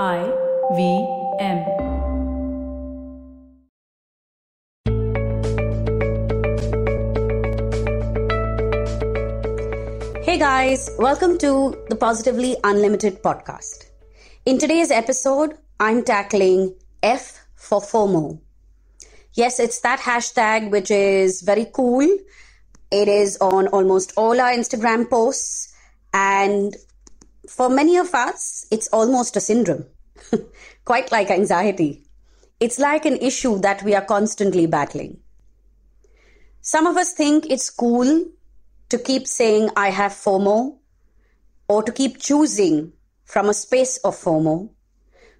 I V M. Hey guys, welcome to the Positively Unlimited podcast. In today's episode, I'm tackling F for FOMO. Yes, it's that hashtag which is very cool. It is on almost all our Instagram posts, and for many of us, it's almost a syndrome, quite like anxiety. It's like an issue that we are constantly battling. Some of us think it's cool to keep saying, I have FOMO, or to keep choosing from a space of FOMO.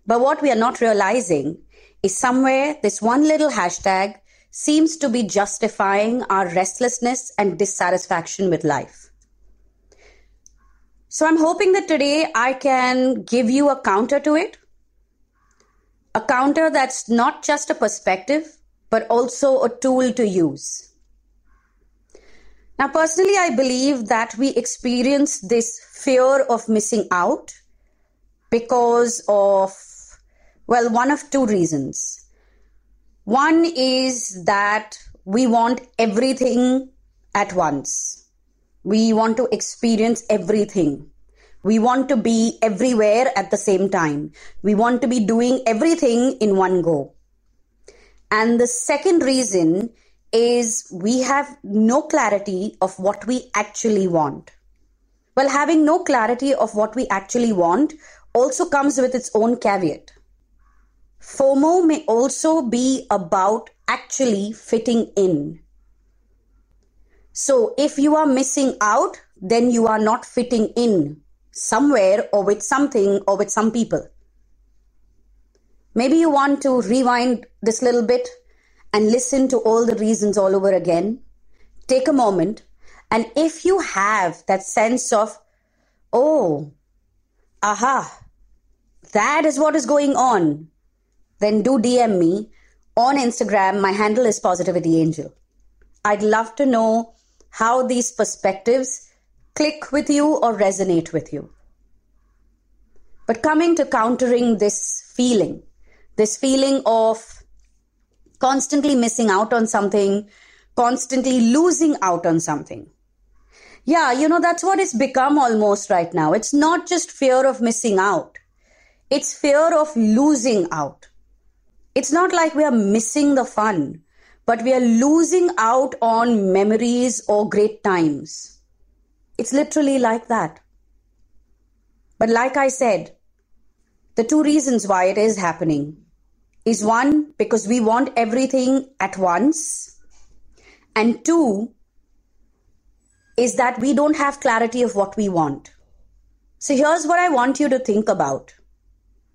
But what we are not realizing is somewhere this one little hashtag seems to be justifying our restlessness and dissatisfaction with life. So I'm hoping that today I can give you a counter to it. A counter that's not just a perspective, but also a tool to use. Now, personally, I believe that we experience this fear of missing out because of, well, one of two reasons. One is that we want everything at once we want to experience everything. We want to be everywhere at the same time. We want to be doing everything in one go. And the second reason is we have no clarity of what we actually want. Well, having no clarity of what we actually want also comes with its own caveat. FOMO may also be about actually fitting in. So if you are missing out, then you are not fitting in somewhere or with something or with some people. Maybe you want to rewind this little bit and listen to all the reasons all over again. Take a moment. And if you have that sense of, oh, aha, that is what is going on, then do DM me on Instagram. My handle is Positivity Angel. I'd love to know how these perspectives click with you or resonate with you. But coming to countering this feeling, this feeling of constantly missing out on something, constantly losing out on something. Yeah, you know, that's what it's become almost right now. It's not just fear of missing out, it's fear of losing out. It's not like we are missing the fun but we are losing out on memories or great times. It's literally like that. But like I said, the two reasons why it is happening is one, because we want everything at once, and two, is that we don't have clarity of what we want. So here's what I want you to think about.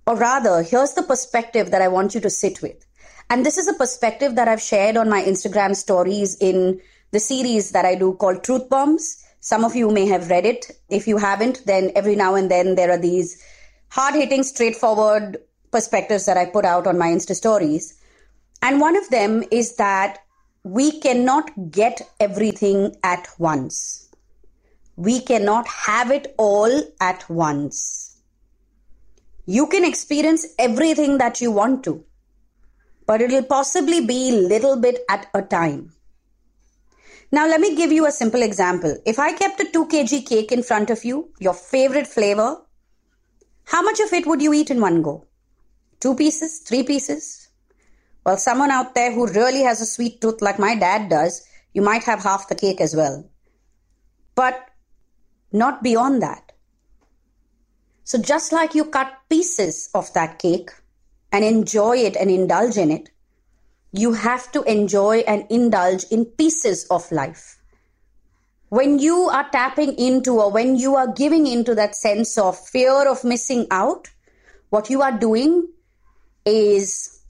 Or rather, here's the perspective that I want you to sit with. And this is a perspective that I've shared on my Instagram stories in the series that I do called Truth Bombs. Some of you may have read it. If you haven't, then every now and then there are these hard hitting, straightforward perspectives that I put out on my Insta stories. And one of them is that we cannot get everything at once. We cannot have it all at once. You can experience everything that you want to but it'll possibly be little bit at a time. Now, let me give you a simple example. If I kept a 2 kg cake in front of you, your favorite flavor, how much of it would you eat in one go? Two pieces? Three pieces? Well, someone out there who really has a sweet tooth like my dad does, you might have half the cake as well. But not beyond that. So, just like you cut pieces of that cake, and enjoy it and indulge in it, you have to enjoy and indulge in pieces of life. When you are tapping into or when you are giving into that sense of fear of missing out, what you are doing is,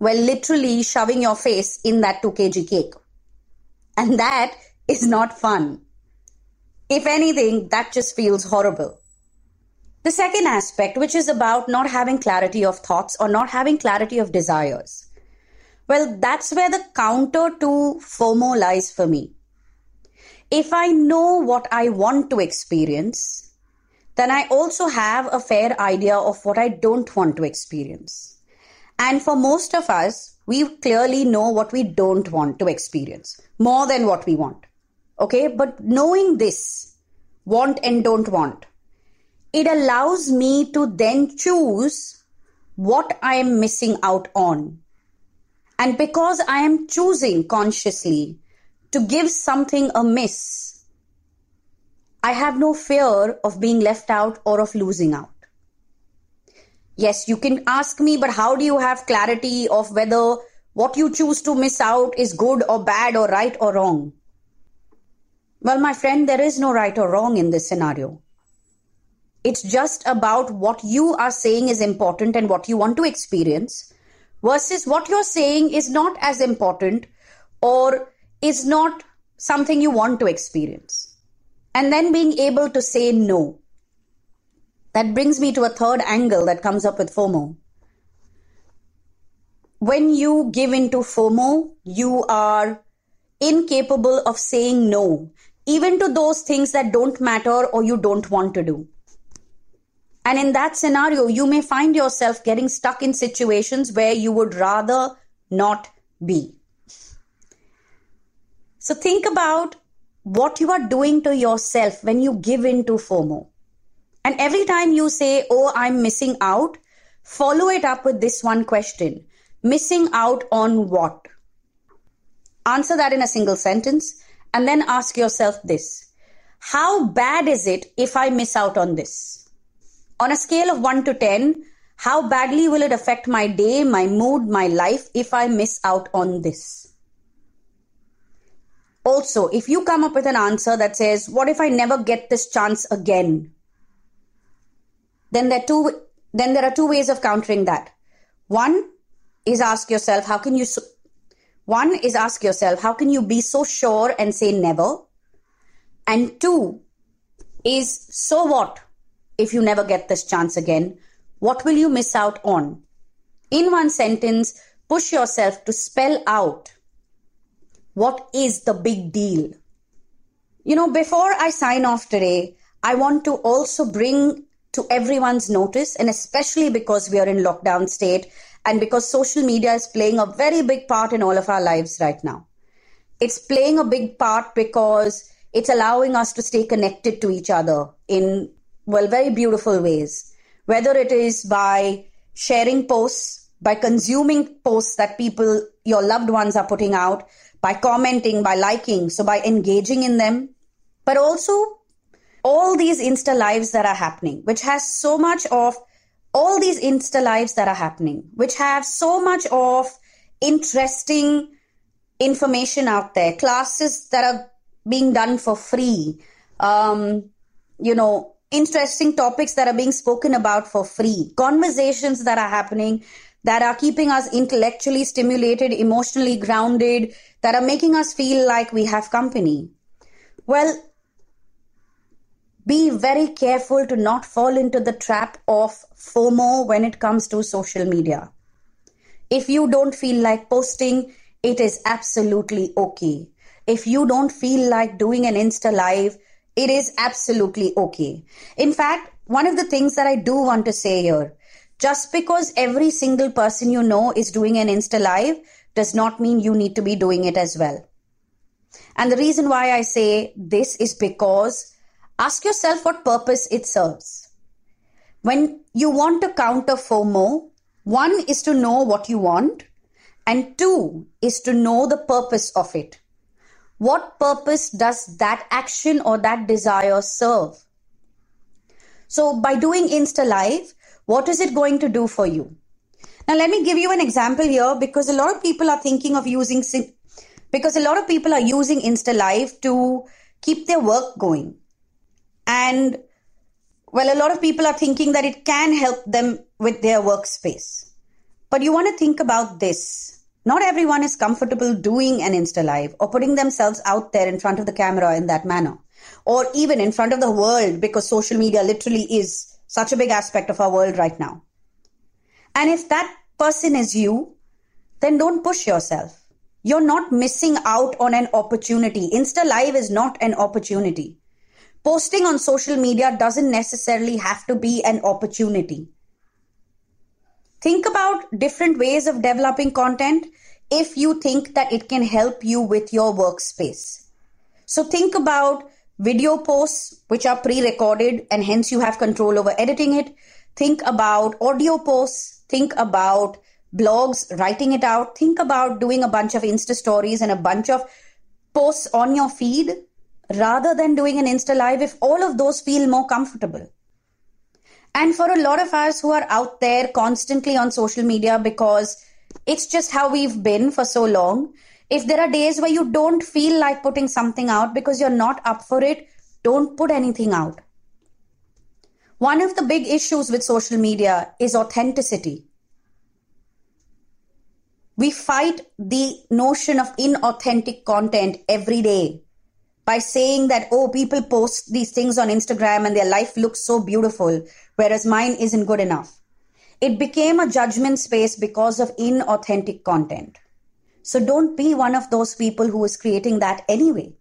well, literally shoving your face in that 2 kg cake. And that is not fun. If anything, that just feels horrible. The second aspect, which is about not having clarity of thoughts or not having clarity of desires. Well, that's where the counter to FOMO lies for me. If I know what I want to experience, then I also have a fair idea of what I don't want to experience. And for most of us, we clearly know what we don't want to experience more than what we want. Okay. But knowing this, want and don't want, it allows me to then choose what I am missing out on. And because I am choosing consciously to give something a miss, I have no fear of being left out or of losing out. Yes, you can ask me, but how do you have clarity of whether what you choose to miss out is good or bad or right or wrong? Well, my friend, there is no right or wrong in this scenario. It's just about what you are saying is important and what you want to experience versus what you're saying is not as important or is not something you want to experience. And then being able to say no. That brings me to a third angle that comes up with FOMO. When you give into FOMO, you are incapable of saying no, even to those things that don't matter or you don't want to do. And in that scenario, you may find yourself getting stuck in situations where you would rather not be. So think about what you are doing to yourself when you give in to FOMO. And every time you say, Oh, I'm missing out, follow it up with this one question Missing out on what? Answer that in a single sentence and then ask yourself this How bad is it if I miss out on this? On a scale of 1 to 10, how badly will it affect my day, my mood, my life if I miss out on this? Also, if you come up with an answer that says, What if I never get this chance again? Then there, are two, then there are two ways of countering that. One is ask yourself, How can you. One is ask yourself, How can you be so sure and say never? And two is, So what? If you never get this chance again? What will you miss out on? In one sentence, push yourself to spell out what is the big deal. You know, before I sign off today, I want to also bring to everyone's notice, and especially because we are in lockdown state and because social media is playing a very big part in all of our lives right now. It's playing a big part because it's allowing us to stay connected to each other in well, very beautiful ways. Whether it is by sharing posts, by consuming posts that people, your loved ones are putting out, by commenting, by liking, so by engaging in them, but also all these Insta lives that are happening, which has so much of all these Insta lives that are happening, which have so much of interesting information out there, classes that are being done for free, um, you know, interesting topics that are being spoken about for free, conversations that are happening that are keeping us intellectually stimulated, emotionally grounded, that are making us feel like we have company. Well, be very careful to not fall into the trap of FOMO when it comes to social media. If you don't feel like posting, it is absolutely okay. If you don't feel like doing an Insta live, it is absolutely okay. In fact, one of the things that I do want to say here, just because every single person you know is doing an Insta Live does not mean you need to be doing it as well. And the reason why I say this is because ask yourself what purpose it serves. When you want to counter FOMO, one is to know what you want, and two is to know the purpose of it. What purpose does that action or that desire serve? So, by doing Insta Live, what is it going to do for you? Now, let me give you an example here because a lot of people are thinking of using, because a lot of people are using Insta Live to keep their work going. And, well, a lot of people are thinking that it can help them with their workspace. But you want to think about this not everyone is comfortable doing an Insta Live or putting themselves out there in front of the camera in that manner, or even in front of the world because social media literally is such a big aspect of our world right now. And if that person is you, then don't push yourself. You're not missing out on an opportunity. Insta Live is not an opportunity. Posting on social media doesn't necessarily have to be an opportunity. Think about different ways of developing content if you think that it can help you with your workspace. So think about video posts which are pre-recorded and hence you have control over editing it. Think about audio posts. Think about blogs, writing it out. Think about doing a bunch of Insta stories and a bunch of posts on your feed rather than doing an Insta live if all of those feel more comfortable. And for a lot of us who are out there constantly on social media because it's just how we've been for so long, if there are days where you don't feel like putting something out because you're not up for it, don't put anything out. One of the big issues with social media is authenticity. We fight the notion of inauthentic content every day by saying that, oh, people post these things on Instagram and their life looks so beautiful, whereas mine isn't good enough. It became a judgment space because of inauthentic content. So don't be one of those people who is creating that anyway.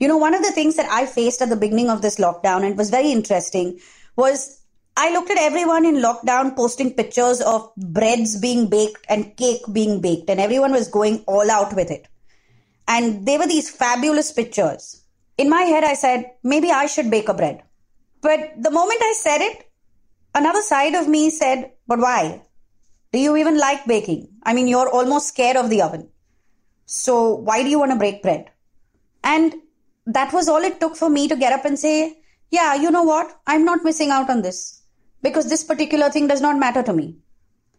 You know, one of the things that I faced at the beginning of this lockdown and was very interesting was I looked at everyone in lockdown posting pictures of breads being baked and cake being baked, and everyone was going all out with it. And they were these fabulous pictures. In my head, I said, maybe I should bake a bread. But the moment I said it, another side of me said, but why? Do you even like baking? I mean, you're almost scared of the oven. So why do you want to break bread? And that was all it took for me to get up and say, yeah, you know what? I'm not missing out on this because this particular thing does not matter to me.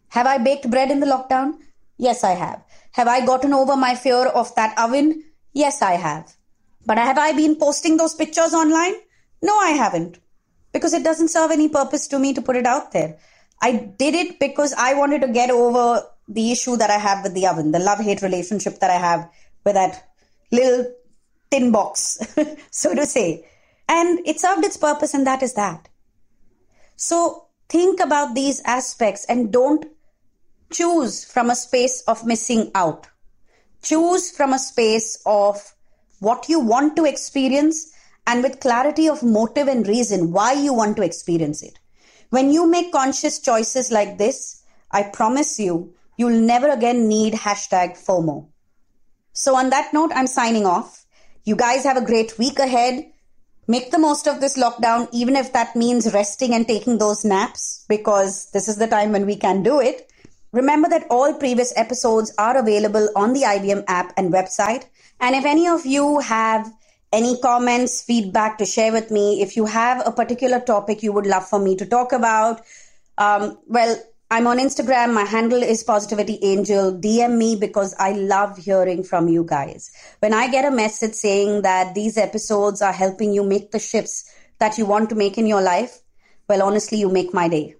Have I baked bread in the lockdown? Yes, I have. Have I gotten over my fear of that oven? Yes, I have. But have I been posting those pictures online? No, I haven't. Because it doesn't serve any purpose to me to put it out there. I did it because I wanted to get over the issue that I have with the oven, the love hate relationship that I have with that little tin box, so to say. And it served its purpose, and that is that. So think about these aspects and don't choose from a space of missing out. Choose from a space of what you want to experience and with clarity of motive and reason why you want to experience it. When you make conscious choices like this, I promise you, you'll never again need hashtag FOMO. So on that note, I'm signing off. You guys have a great week ahead. Make the most of this lockdown, even if that means resting and taking those naps, because this is the time when we can do it. Remember that all previous episodes are available on the IVM app and website. And if any of you have any comments, feedback to share with me, if you have a particular topic you would love for me to talk about, um, well, I'm on Instagram. My handle is Positivity Angel. DM me because I love hearing from you guys. When I get a message saying that these episodes are helping you make the shifts that you want to make in your life, well, honestly, you make my day.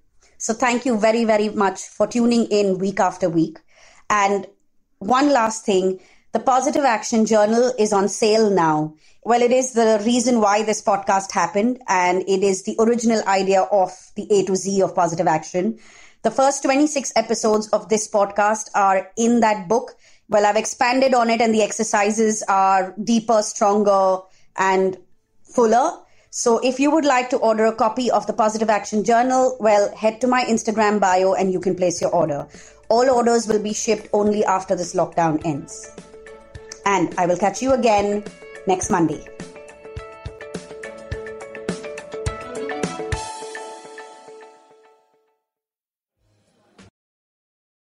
So thank you very, very much for tuning in week after week. And one last thing the Positive Action Journal is on sale now. Well, it is the reason why this podcast happened, and it is the original idea of the A to Z of Positive Action. The first 26 episodes of this podcast are in that book. Well, I've expanded on it, and the exercises are deeper, stronger, and fuller. So if you would like to order a copy of the Positive Action Journal, well, head to my Instagram bio and you can place your order. All orders will be shipped only after this lockdown ends. And I will catch you again next Monday.